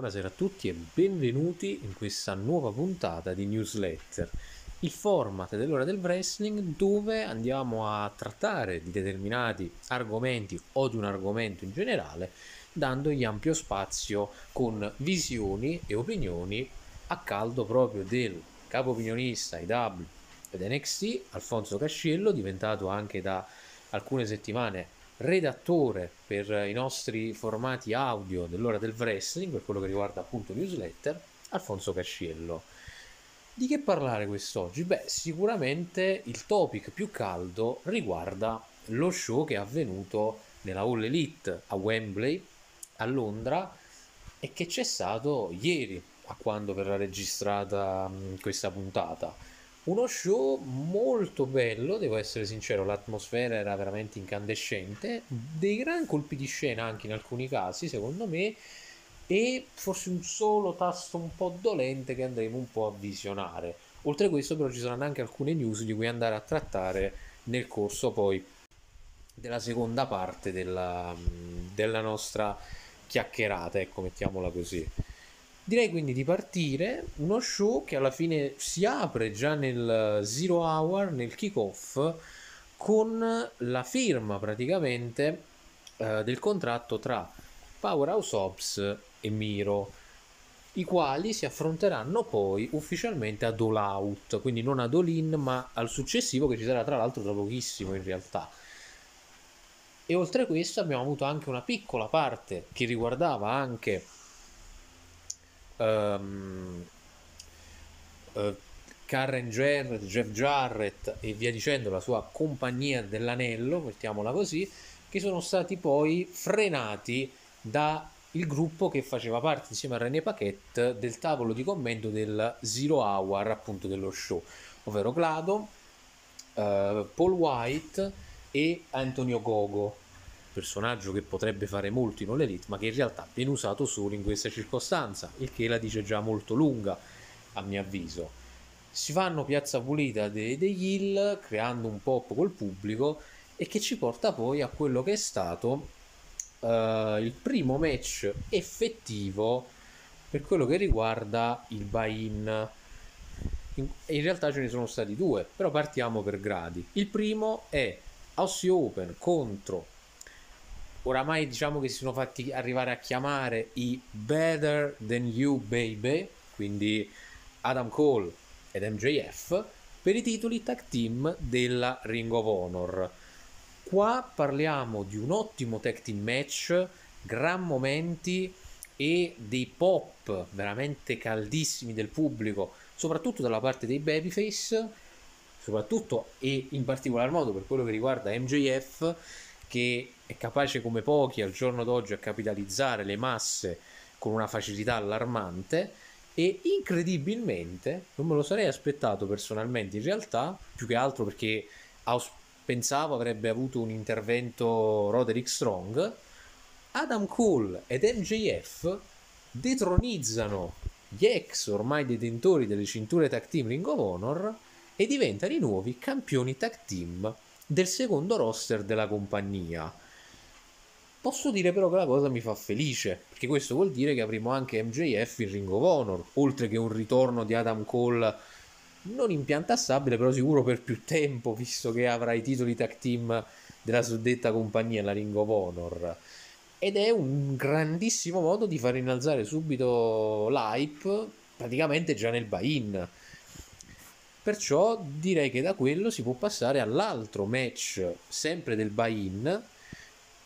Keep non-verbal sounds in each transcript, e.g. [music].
buonasera a tutti e benvenuti in questa nuova puntata di newsletter, il format dell'ora del wrestling dove andiamo a trattare di determinati argomenti o di un argomento in generale, dandogli ampio spazio con visioni e opinioni a caldo proprio del capo opinionista IW ed NXT, Alfonso Casciello, diventato anche da alcune settimane redattore per i nostri formati audio dell'ora del wrestling, per quello che riguarda appunto newsletter, Alfonso Casciello. Di che parlare quest'oggi? Beh, sicuramente il topic più caldo riguarda lo show che è avvenuto nella All Elite a Wembley, a Londra, e che c'è stato ieri, a quando verrà registrata questa puntata uno show molto bello, devo essere sincero, l'atmosfera era veramente incandescente, dei gran colpi di scena anche in alcuni casi, secondo me, e forse un solo tasto un po' dolente che andremo un po' a visionare. Oltre a questo però ci saranno anche alcune news di cui andare a trattare nel corso poi della seconda parte della, della nostra chiacchierata, ecco, mettiamola così. Direi quindi di partire uno show che alla fine si apre già nel zero hour, nel kick-off, con la firma praticamente eh, del contratto tra Powerhouse Ops e Miro, i quali si affronteranno poi ufficialmente ad All Out, quindi non ad All In, ma al successivo che ci sarà tra l'altro tra pochissimo in realtà. E oltre a questo abbiamo avuto anche una piccola parte che riguardava anche um, uh, Karen Jarrett, Jeff Jarrett e via dicendo, la sua compagnia dell'anello, mettiamola così, che sono stati poi frenati dal gruppo che faceva parte insieme a René Paquette del tavolo di commento del Zero Hour, appunto dello show, ovvero Glado, uh, Paul White e Antonio Gogo personaggio che potrebbe fare molto in All Elite, ma che in realtà viene usato solo in questa circostanza, il che la dice già molto lunga, a mio avviso. Si fanno piazza pulita degli Hill, creando un pop col pubblico, e che ci porta poi a quello che è stato uh, il primo match effettivo per quello che riguarda il buy-in. In, in realtà ce ne sono stati due, però partiamo per gradi. Il primo è Aussie Open contro oramai diciamo che si sono fatti arrivare a chiamare i Better Than You Baby, quindi Adam Cole ed MJF, per i titoli tag team della Ring of Honor. Qua parliamo di un ottimo tag team match, gran momenti e dei pop veramente caldissimi del pubblico, soprattutto dalla parte dei babyface, soprattutto e in particolar modo per quello che riguarda MJF che è capace come pochi al giorno d'oggi a capitalizzare le masse con una facilità allarmante e incredibilmente non me lo sarei aspettato personalmente in realtà più che altro perché pensavo avrebbe avuto un intervento Roderick Strong Adam Cole ed MJF detronizzano gli ex ormai detentori delle cinture tag team Ring of Honor e diventano i nuovi campioni tag team del secondo roster della compagnia. Posso dire però che la cosa mi fa felice, perché questo vuol dire che avremo anche MJF in Ring of Honor, oltre che un ritorno di Adam Cole non in pianta stabile, però sicuro per più tempo, visto che avrà i titoli tag team della suddetta compagnia, la Ring of Honor. Ed è un grandissimo modo di far innalzare subito l'hype, praticamente già nel buy-in Perciò direi che da quello si può passare all'altro match, sempre del buy-in,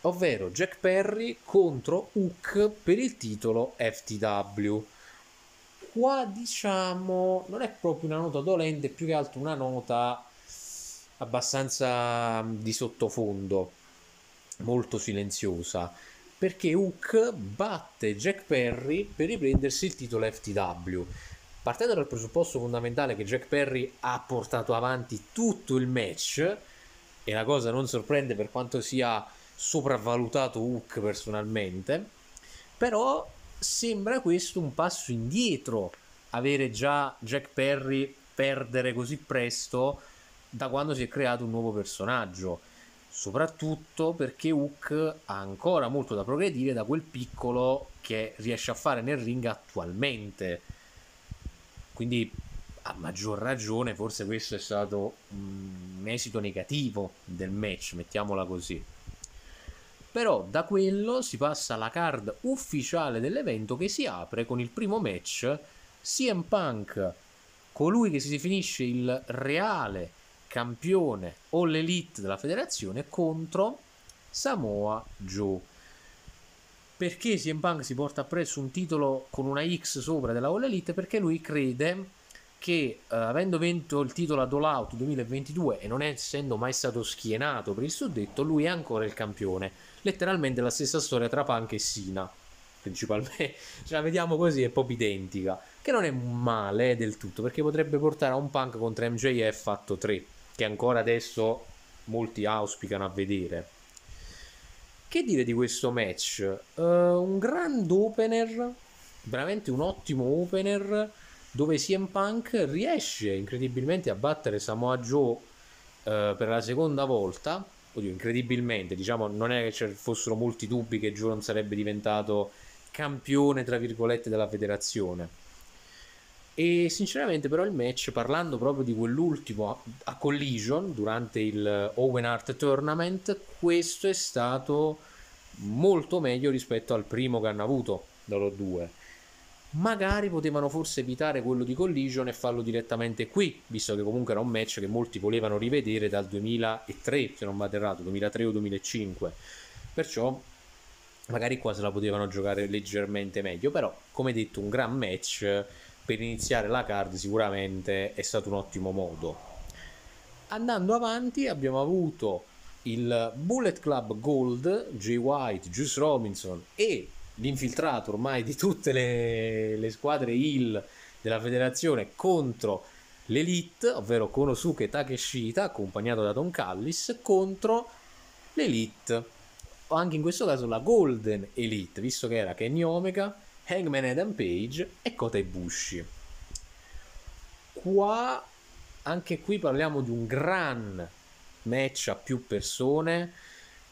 ovvero Jack Perry contro Hook per il titolo FTW. Qua diciamo non è proprio una nota dolente, più che altro una nota abbastanza di sottofondo, molto silenziosa, perché Hook batte Jack Perry per riprendersi il titolo FTW partendo dal presupposto fondamentale che Jack Perry ha portato avanti tutto il match, e la cosa non sorprende per quanto sia sopravvalutato Hook personalmente, però sembra questo un passo indietro, avere già Jack Perry perdere così presto da quando si è creato un nuovo personaggio. soprattutto perché Hook ha ancora molto da progredire da quel piccolo che riesce a fare nel ring attualmente. Quindi a maggior ragione forse questo è stato un esito negativo del match, mettiamola così. Però da quello si passa alla card ufficiale dell'evento che si apre con il primo match CM Punk, colui che si definisce il reale campione All Elite della federazione contro Samoa Joe. Perché CM Punk si porta appresso un titolo con una X sopra della All Elite? Perché lui crede che uh, avendo vinto il titolo ad All Out 2022 e non essendo mai stato schienato per il suddetto, lui è ancora il campione. Letteralmente la stessa storia tra Punk e Sina, principalmente. [laughs] Ce la vediamo così, è proprio identica. Che non è male del tutto, perché potrebbe portare a un Punk contro MJF fatto 3, che ancora adesso molti auspicano a vedere. Che dire di questo match? Uh, un grand opener, veramente un ottimo opener dove CM Punk riesce incredibilmente a battere Samoa Joe uh, per la seconda volta. Oddio, incredibilmente, diciamo, non è che ci fossero molti dubbi che Joe non sarebbe diventato campione, tra virgolette, della federazione. E sinceramente, però, il match, parlando proprio di quell'ultimo a Collision durante il Owen Hart Tournament, questo è stato molto meglio rispetto al primo che hanno avuto loro due. Magari potevano forse evitare quello di Collision e farlo direttamente qui, visto che comunque era un match che molti volevano rivedere dal 2003, se non vado errato, 2003 o 2005. Perciò magari qua se la potevano giocare leggermente meglio, però come detto un gran match per iniziare la card sicuramente è stato un ottimo modo. Andando avanti abbiamo avuto il Bullet Club Gold, Jay White, Juice Robinson e l'infiltrato ormai di tutte le, le squadre Hill della federazione contro l'Elite, ovvero Konosuke Takeshita, accompagnato da Don Callis, contro l'Elite, o anche in questo caso la Golden Elite, visto che era Kenny Omega, Hangman Adam Page e Kota Ibushi. Qua, anche qui parliamo di un gran match a più persone.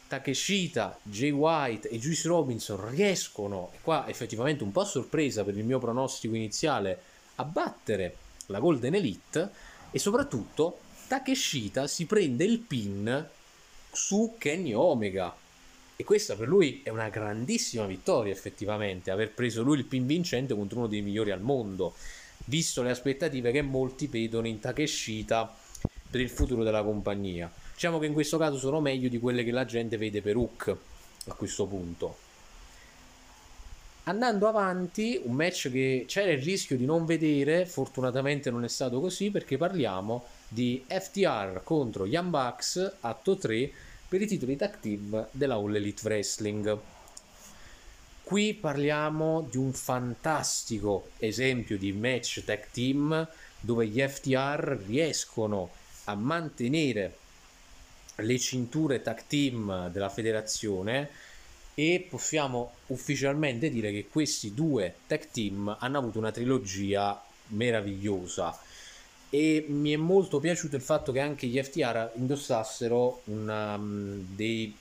Takeshita, Jay White e Juice Robinson riescono, e qua effettivamente un po' a sorpresa per il mio pronostico iniziale, a battere la Golden Elite e soprattutto Takeshita si prende il pin su Kenny Omega e questa per lui è una grandissima vittoria effettivamente, aver preso lui il pin vincente contro uno dei migliori al mondo, visto le aspettative che molti vedono in Takeshita per il futuro della compagnia. Diciamo che in questo caso sono meglio di quelle che la gente vede per Hook a questo punto. Andando avanti, un match che c'era il rischio di non vedere, fortunatamente non è stato così perché parliamo di FTR contro Young Bucks, atto 3, per i titoli tag team della All Elite Wrestling. Qui parliamo di un fantastico esempio di match tag team dove gli FTR riescono a mantenere le cinture tag team della federazione e possiamo ufficialmente dire che questi due tag team hanno avuto una trilogia meravigliosa e mi è molto piaciuto il fatto che anche gli FTR indossassero una, um, dei,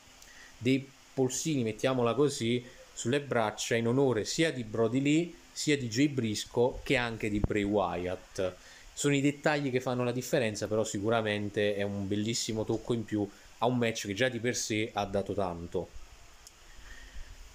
dei polsini, mettiamola così, sulle braccia in onore sia di Brody Lee sia di Jay Brisco che anche di Bray Wyatt. Sono i dettagli che fanno la differenza, però sicuramente è un bellissimo tocco in più a un match che già di per sé ha dato tanto.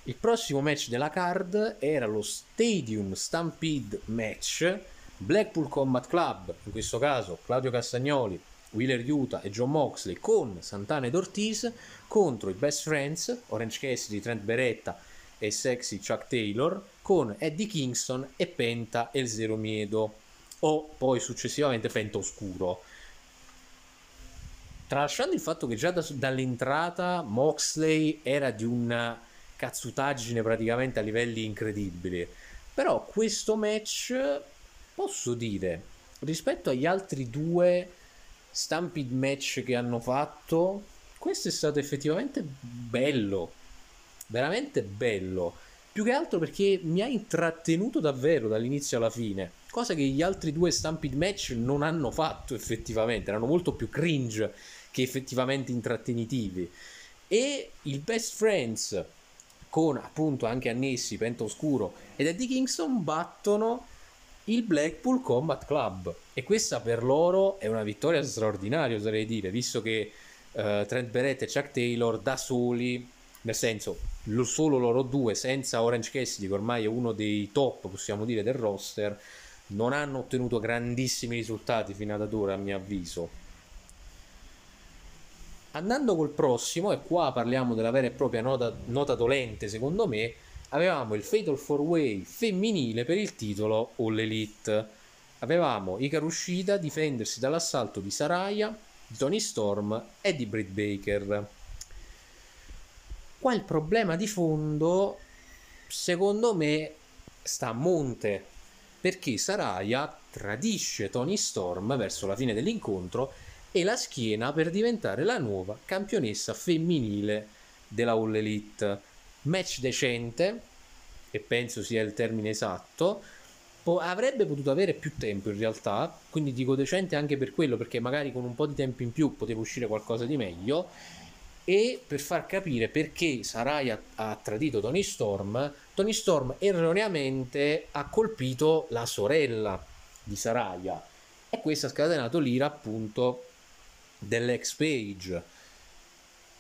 Il prossimo match della card era lo Stadium Stampede match Blackpool Combat Club, in questo caso Claudio Castagnoli, Wheeler Utah e John Moxley con Santana ed Ortiz contro i Best Friends, Orange Cassidy, Trent Beretta e Sexy Chuck Taylor con Eddie Kingston e Penta e il Zero Miedo o poi successivamente Penta Oscuro. Tralasciando il fatto che già da, dall'entrata Moxley era di una cazzutaggine praticamente a livelli incredibili, però questo match posso dire, rispetto agli altri due Stampede match che hanno fatto, questo è stato effettivamente bello, veramente bello. Più che altro perché mi ha intrattenuto davvero dall'inizio alla fine, cosa che gli altri due Stampede match non hanno fatto effettivamente, erano molto più cringe che effettivamente intrattenitivi. E il Best Friends, con appunto anche annessi Penta Oscuro ed Eddie Kingston, battono il Blackpool Combat Club. E questa per loro è una vittoria straordinaria, oserei dire, visto che uh, Trent Barrett e Chuck Taylor da soli, nel senso lo, solo loro due, senza Orange Cassidy, che ormai è uno dei top, possiamo dire, del roster, non hanno ottenuto grandissimi risultati fino ad ora, a mio avviso. Andando col prossimo, e qua parliamo della vera e propria nota, nota dolente, secondo me, avevamo il Fatal 4-Way femminile per il titolo All Elite. Avevamo Ika Rushida difendersi dall'assalto di Saraya, di Tony Storm e di Britt Baker. Qua il problema di fondo, secondo me, sta a monte, perché Saraya tradisce Tony Storm verso la fine dell'incontro e la schiena per diventare la nuova campionessa femminile della All Elite. Match decente, e penso sia il termine esatto, po- avrebbe potuto avere più tempo in realtà, quindi dico decente anche per quello, perché magari con un po' di tempo in più poteva uscire qualcosa di meglio e per far capire perché Saraya ha tradito Tony Storm, Tony Storm erroneamente ha colpito la sorella di Saraya e questo ha scatenato l'ira appunto dell'ex page.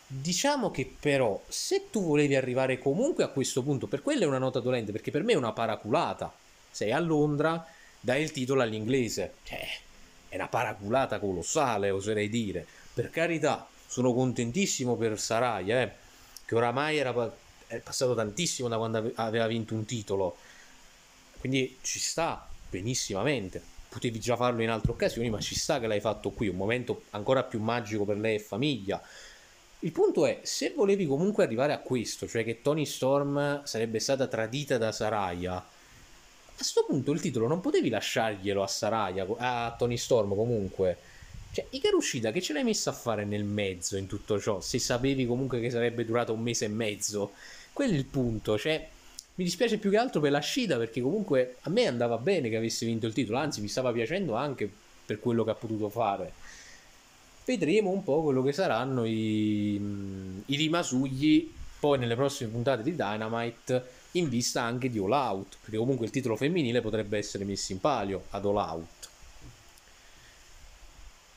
Diciamo che però se tu volevi arrivare comunque a questo punto, per quello è una nota dolente, perché per me è una paraculata. Sei a Londra, dai il titolo all'inglese. Cioè, è una paraculata colossale, oserei dire. Per carità, sono contentissimo per Sarai, eh, che oramai era è passato tantissimo da quando aveva vinto un titolo, quindi ci sta benissimamente. Potevi già farlo in altre occasioni, ma ci sta che l'hai fatto qui, un momento ancora più magico per lei e famiglia. Il punto è, se volevi comunque arrivare a questo, cioè che Tony Storm sarebbe stata tradita da Saraya, a questo punto il titolo non potevi lasciarglielo a Saraya, a Tony Storm comunque cioè, Ikaru Shida che ce l'hai messo a fare nel mezzo in tutto ciò? Se sapevi comunque che sarebbe durato un mese e mezzo. Quello è il punto, cioè... Mi dispiace più che altro per la Shida perché comunque a me andava bene che avesse vinto il titolo, anzi mi stava piacendo anche per quello che ha potuto fare. Vedremo un po' quello che saranno i, i rimasugli poi nelle prossime puntate di Dynamite in vista anche di All Out, perché comunque il titolo femminile potrebbe essere messo in palio ad All Out.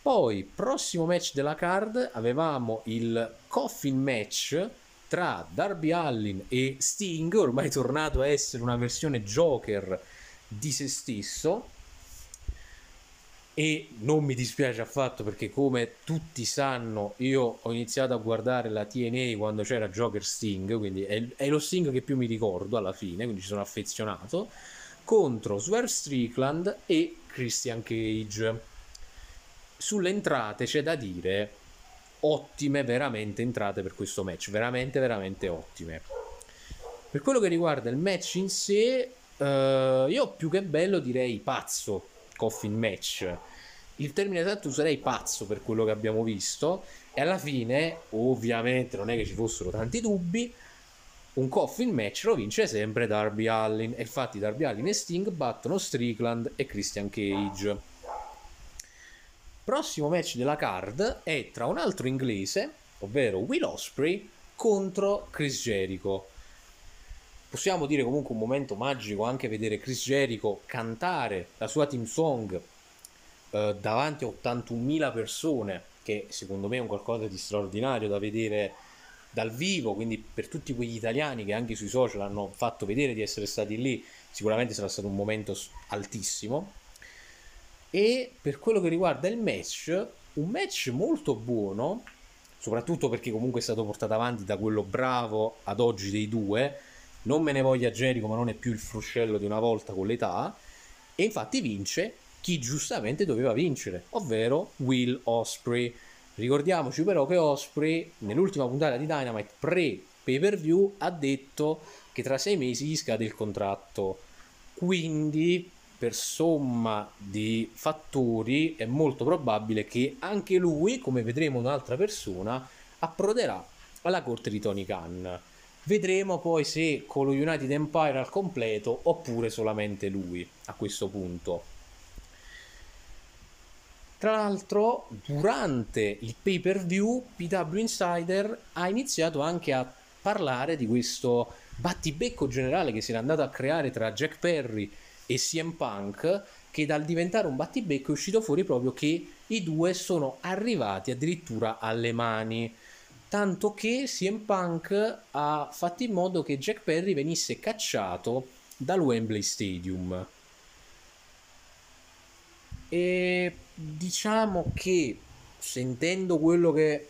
Poi, prossimo match della card, avevamo il coffin match tra Darby Allin e Sting, ormai tornato a essere una versione Joker di se stesso. E non mi dispiace affatto perché, come tutti sanno, io ho iniziato a guardare la TNA quando c'era Joker Sting, quindi è, è lo Sting che più mi ricordo alla fine, quindi ci sono affezionato. Contro Swerve Strickland e Christian Cage sulle entrate c'è da dire ottime veramente entrate per questo match, veramente veramente ottime. Per quello che riguarda il match in sé, uh, io più che bello direi pazzo, coffin match. Il termine esatto userei pazzo per quello che abbiamo visto e alla fine, ovviamente non è che ci fossero tanti dubbi, un coffin match lo vince sempre Darby Allin e infatti Darby Allin e Sting battono Strickland e Christian Cage prossimo match della card è tra un altro inglese, ovvero Will Osprey, contro Chris Jericho. Possiamo dire comunque un momento magico anche vedere Chris Jericho cantare la sua team song eh, davanti a 81.000 persone, che secondo me è un qualcosa di straordinario da vedere dal vivo, quindi per tutti quegli italiani che anche sui social hanno fatto vedere di essere stati lì, sicuramente sarà stato un momento altissimo. E per quello che riguarda il match, un match molto buono, soprattutto perché comunque è stato portato avanti da quello bravo ad oggi dei due. Non me ne voglia Jericho, ma non è più il fruscello di una volta con l'età. E infatti vince chi giustamente doveva vincere, ovvero Will Osprey. Ricordiamoci però che Osprey nell'ultima puntata di Dynamite pre pay per view ha detto che tra sei mesi gli scade il contratto. Quindi per somma di fattori è molto probabile che anche lui, come vedremo un'altra persona, approderà alla corte di Tony Khan. Vedremo poi se con lo United Empire al completo oppure solamente lui a questo punto. Tra l'altro, durante il pay per view, PW Insider ha iniziato anche a parlare di questo battibecco generale che si era andato a creare tra Jack Perry e CM Punk, che dal diventare un battibecco è uscito fuori proprio che i due sono arrivati addirittura alle mani. Tanto che CM Punk ha fatto in modo che Jack Perry venisse cacciato dal Wembley Stadium. E diciamo che sentendo quello che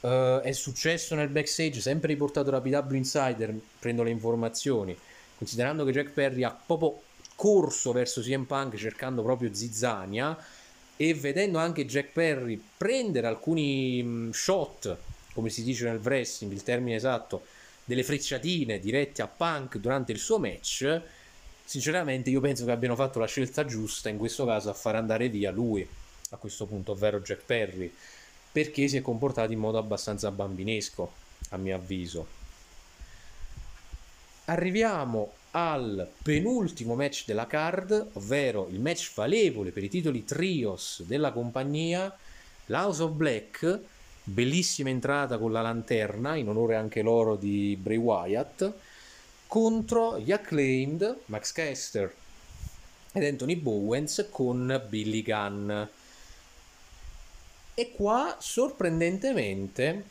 uh, è successo nel backstage, sempre riportato da PW Insider, prendo le informazioni, considerando che Jack Perry ha proprio corso verso CM Punk cercando proprio zizzania e vedendo anche Jack Perry prendere alcuni mm, shot, come si dice nel wrestling, il termine esatto, delle frecciatine dirette a Punk durante il suo match, sinceramente io penso che abbiano fatto la scelta giusta in questo caso a far andare via lui a questo punto, ovvero Jack Perry, perché si è comportato in modo abbastanza bambinesco, a mio avviso. Arriviamo al penultimo match della card, ovvero il match valevole per i titoli trios della compagnia, l'House of Black, bellissima entrata con la lanterna, in onore anche loro di Bray Wyatt, contro gli acclaimed Max Caster ed Anthony Bowens con Billy Gunn. E qua, sorprendentemente,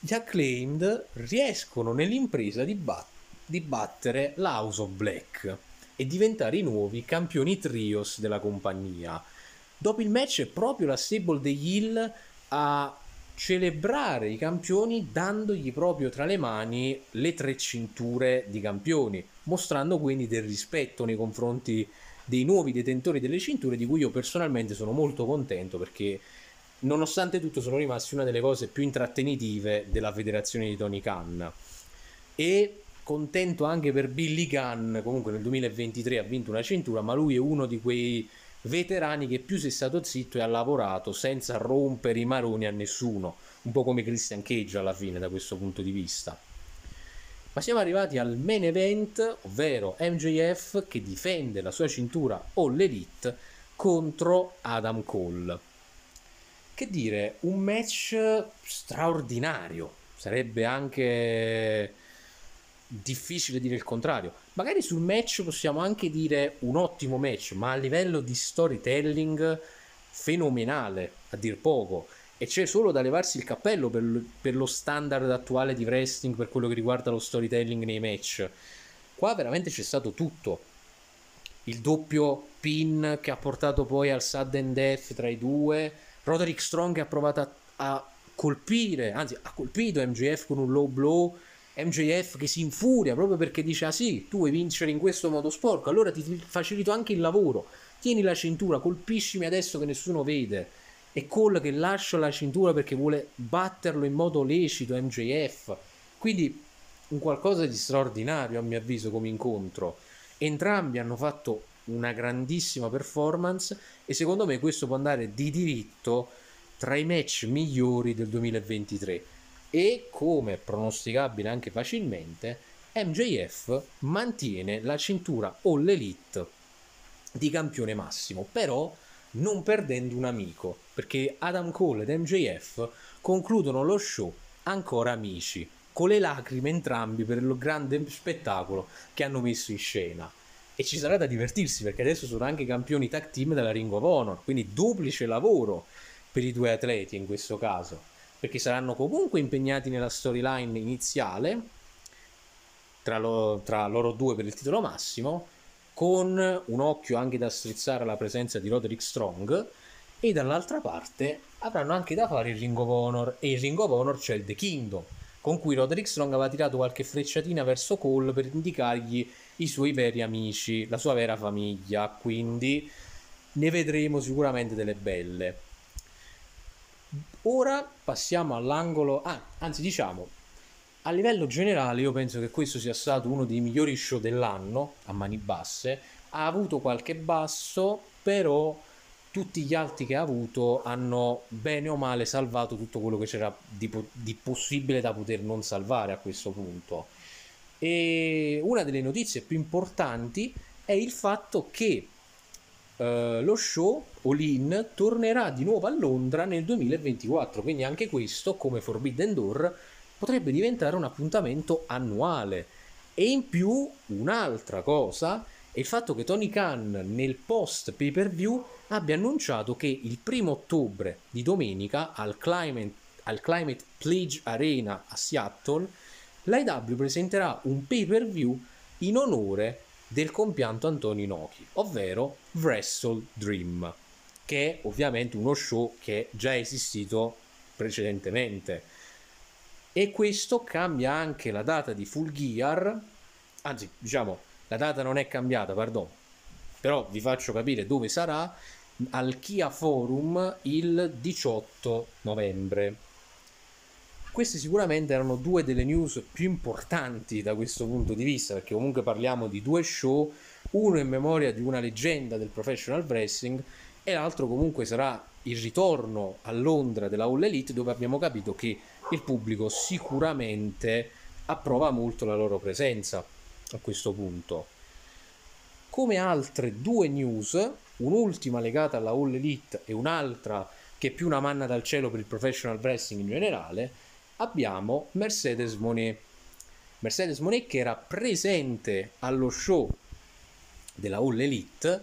gli acclaimed riescono nell'impresa di battere di battere l'House of Black e diventare i nuovi campioni trios della compagnia. Dopo il match proprio la stable degli Hill a celebrare i campioni dandogli proprio tra le mani le tre cinture di campioni, mostrando quindi del rispetto nei confronti dei nuovi detentori delle cinture di cui io personalmente sono molto contento perché nonostante tutto sono rimasti una delle cose più intrattenitive della federazione di Tony Khan. E contento anche per Billy Gunn, comunque nel 2023 ha vinto una cintura, ma lui è uno di quei veterani che più si è stato zitto e ha lavorato senza rompere i maroni a nessuno, un po' come Christian Cage alla fine da questo punto di vista. Ma siamo arrivati al main event, ovvero MJF che difende la sua cintura All Elite contro Adam Cole. Che dire, un match straordinario, sarebbe anche difficile dire il contrario. Magari sul match possiamo anche dire un ottimo match, ma a livello di storytelling fenomenale, a dir poco. E c'è solo da levarsi il cappello per, per lo standard attuale di wrestling per quello che riguarda lo storytelling nei match. Qua veramente c'è stato tutto. Il doppio pin che ha portato poi al sudden death tra i due. Roderick Strong che ha provato a, a colpire, anzi ha colpito MJF con un low blow MJF che si infuria proprio perché dice ah sì, tu vuoi vincere in questo modo sporco, allora ti facilito anche il lavoro, tieni la cintura, colpiscimi adesso che nessuno vede. E Cole che lascia la cintura perché vuole batterlo in modo lecito MJF. Quindi un qualcosa di straordinario a mio avviso come incontro. Entrambi hanno fatto una grandissima performance e secondo me questo può andare di diritto tra i match migliori del 2023 e come pronosticabile anche facilmente MJF mantiene la cintura All Elite di campione massimo però non perdendo un amico perché Adam Cole ed MJF concludono lo show ancora amici con le lacrime entrambi per il grande spettacolo che hanno messo in scena. E ci sarà da divertirsi perché adesso sono anche campioni tag team della Ring of Honor quindi duplice lavoro per i due atleti in questo caso perché saranno comunque impegnati nella storyline iniziale tra, lo, tra, loro due per il titolo massimo, con un occhio anche da strizzare alla presenza di Roderick Strong, e dall'altra parte avranno anche da fare il Ring of Honor, e il Ring of Honor c'è il The Kingdom, con cui Roderick Strong aveva tirato qualche frecciatina verso Cole per indicargli i suoi veri amici, la sua vera famiglia, quindi ne vedremo sicuramente delle belle. Ora passiamo all'angolo, ah, anzi diciamo, a livello generale io penso che questo sia stato uno dei migliori show dell'anno a mani basse, ha avuto qualche basso, però tutti gli altri che ha avuto hanno bene o male salvato tutto quello che c'era di, di possibile da poter non salvare a questo punto. E una delle notizie più importanti è il fatto che Uh, lo show All In tornerà di nuovo a Londra nel 2024, quindi anche questo, come Forbidden Door, potrebbe diventare un appuntamento annuale. E in più un'altra cosa è il fatto che Tony Khan nel post pay per view abbia annunciato che il primo ottobre di domenica al Climate, al Climate Pledge Arena a Seattle l'IW presenterà un pay per view in onore del compianto Antonio Inoki, ovvero Wrestle Dream, che è ovviamente uno show che è già esistito precedentemente. E questo cambia anche la data di Full Gear, anzi diciamo la data non è cambiata, pardon, però vi faccio capire dove sarà al Kia Forum il 18 novembre. Queste sicuramente erano due delle news più importanti da questo punto di vista, perché comunque parliamo di due show, uno in memoria di una leggenda del professional wrestling e l'altro comunque sarà il ritorno a Londra della All Elite dove abbiamo capito che il pubblico sicuramente approva molto la loro presenza a questo punto. Come altre due news, un'ultima legata alla All Elite e un'altra che è più una manna dal cielo per il professional wrestling in generale, abbiamo Mercedes Monet. Mercedes Monet che era presente allo show della All Elite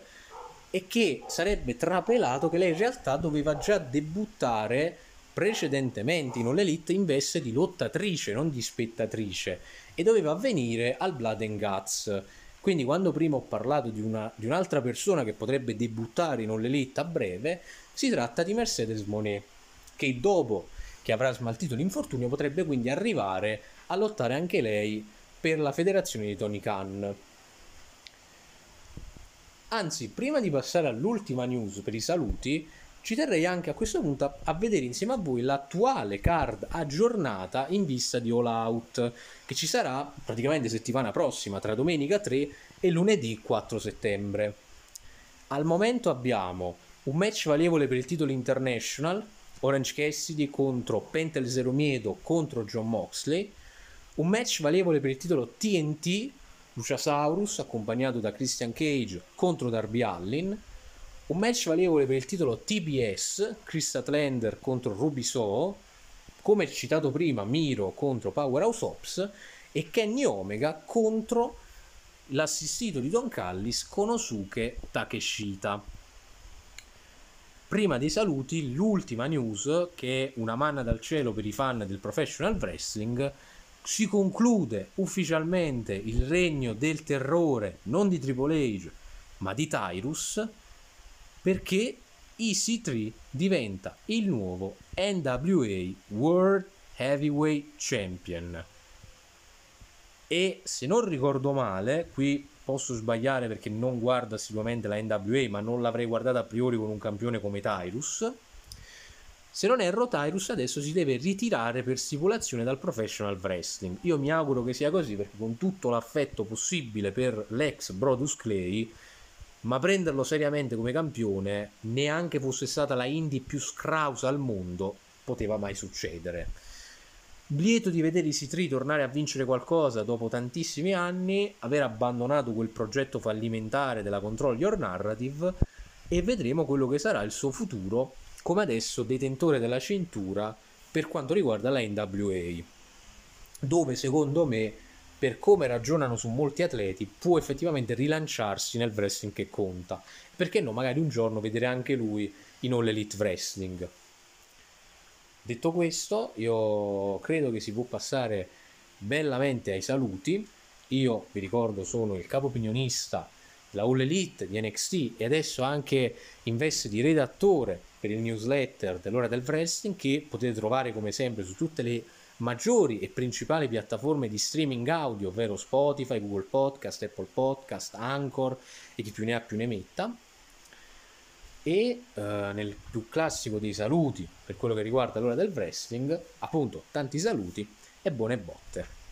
e che sarebbe trapelato che lei in realtà doveva già debuttare precedentemente in All Elite in veste di lottatrice, non di spettatrice, e doveva avvenire al Blood and Guts. Quindi quando prima ho parlato di, una, di un'altra persona che potrebbe debuttare in All Elite a breve, si tratta di Mercedes Monet, che dopo che avrà smaltito l'infortunio potrebbe quindi arrivare a lottare anche lei per la federazione di Tony Khan. Anzi, prima di passare all'ultima news per i saluti, ci terrei anche a questo punto a, vedere insieme a voi l'attuale card aggiornata in vista di All Out, che ci sarà praticamente settimana prossima, tra domenica 3 e lunedì 4 settembre. Al momento abbiamo un match valevole per il titolo international, Orange Cassidy contro Pentel Zero Miedo contro John Moxley, un match valevole per il titolo TNT, Luciasaurus accompagnato da Christian Cage contro Darby Allin, un match valevole per il titolo TBS, Chris Atlander contro Ruby So, come citato prima Miro contro Powerhouse Ops. E Kenny Omega contro l'assistito di Don Callis Konosuke Takeshita. Prima dei saluti, l'ultima news, che è una manna dal cielo per i fan del professional wrestling, si conclude ufficialmente il regno del terrore non di Triple H ma di Tyrus perché EC3 diventa il nuovo NWA World Heavyweight Champion. E se non ricordo male, qui posso sbagliare perché non guardo assiduamente la NWA, ma non l'avrei guardata a priori con un campione come Tyrus. Se non erro, Tyrus adesso si deve ritirare per stipulazione dal professional wrestling. Io mi auguro che sia così perché con tutto l'affetto possibile per l'ex Brodus Clay ma prenderlo seriamente come campione, neanche fosse stata la indie più scrausa al mondo, poteva mai succedere. Lieto di vedere i C3 tornare a vincere qualcosa dopo tantissimi anni, aver abbandonato quel progetto fallimentare della Control Your Narrative e vedremo quello che sarà il suo futuro come adesso detentore della cintura per quanto riguarda la NWA, dove secondo me per come ragionano su molti atleti, può effettivamente rilanciarsi nel wrestling che conta. Perché no, magari un giorno vedere anche lui in All Elite Wrestling. Detto questo, io credo che si può passare bellamente ai saluti. Io vi ricordo sono il capo opinionista della All Elite di NXT e adesso anche in veste di redattore per il newsletter dell'ora del wrestling che potete trovare come sempre su tutte le maggiori e principali piattaforme di streaming audio, ovvero Spotify, Google Podcast, Apple Podcast, Anchor e chi più ne ha più ne metta. E eh, nel più classico dei saluti per quello che riguarda l'ora del wrestling, appunto, tanti saluti e buone botte.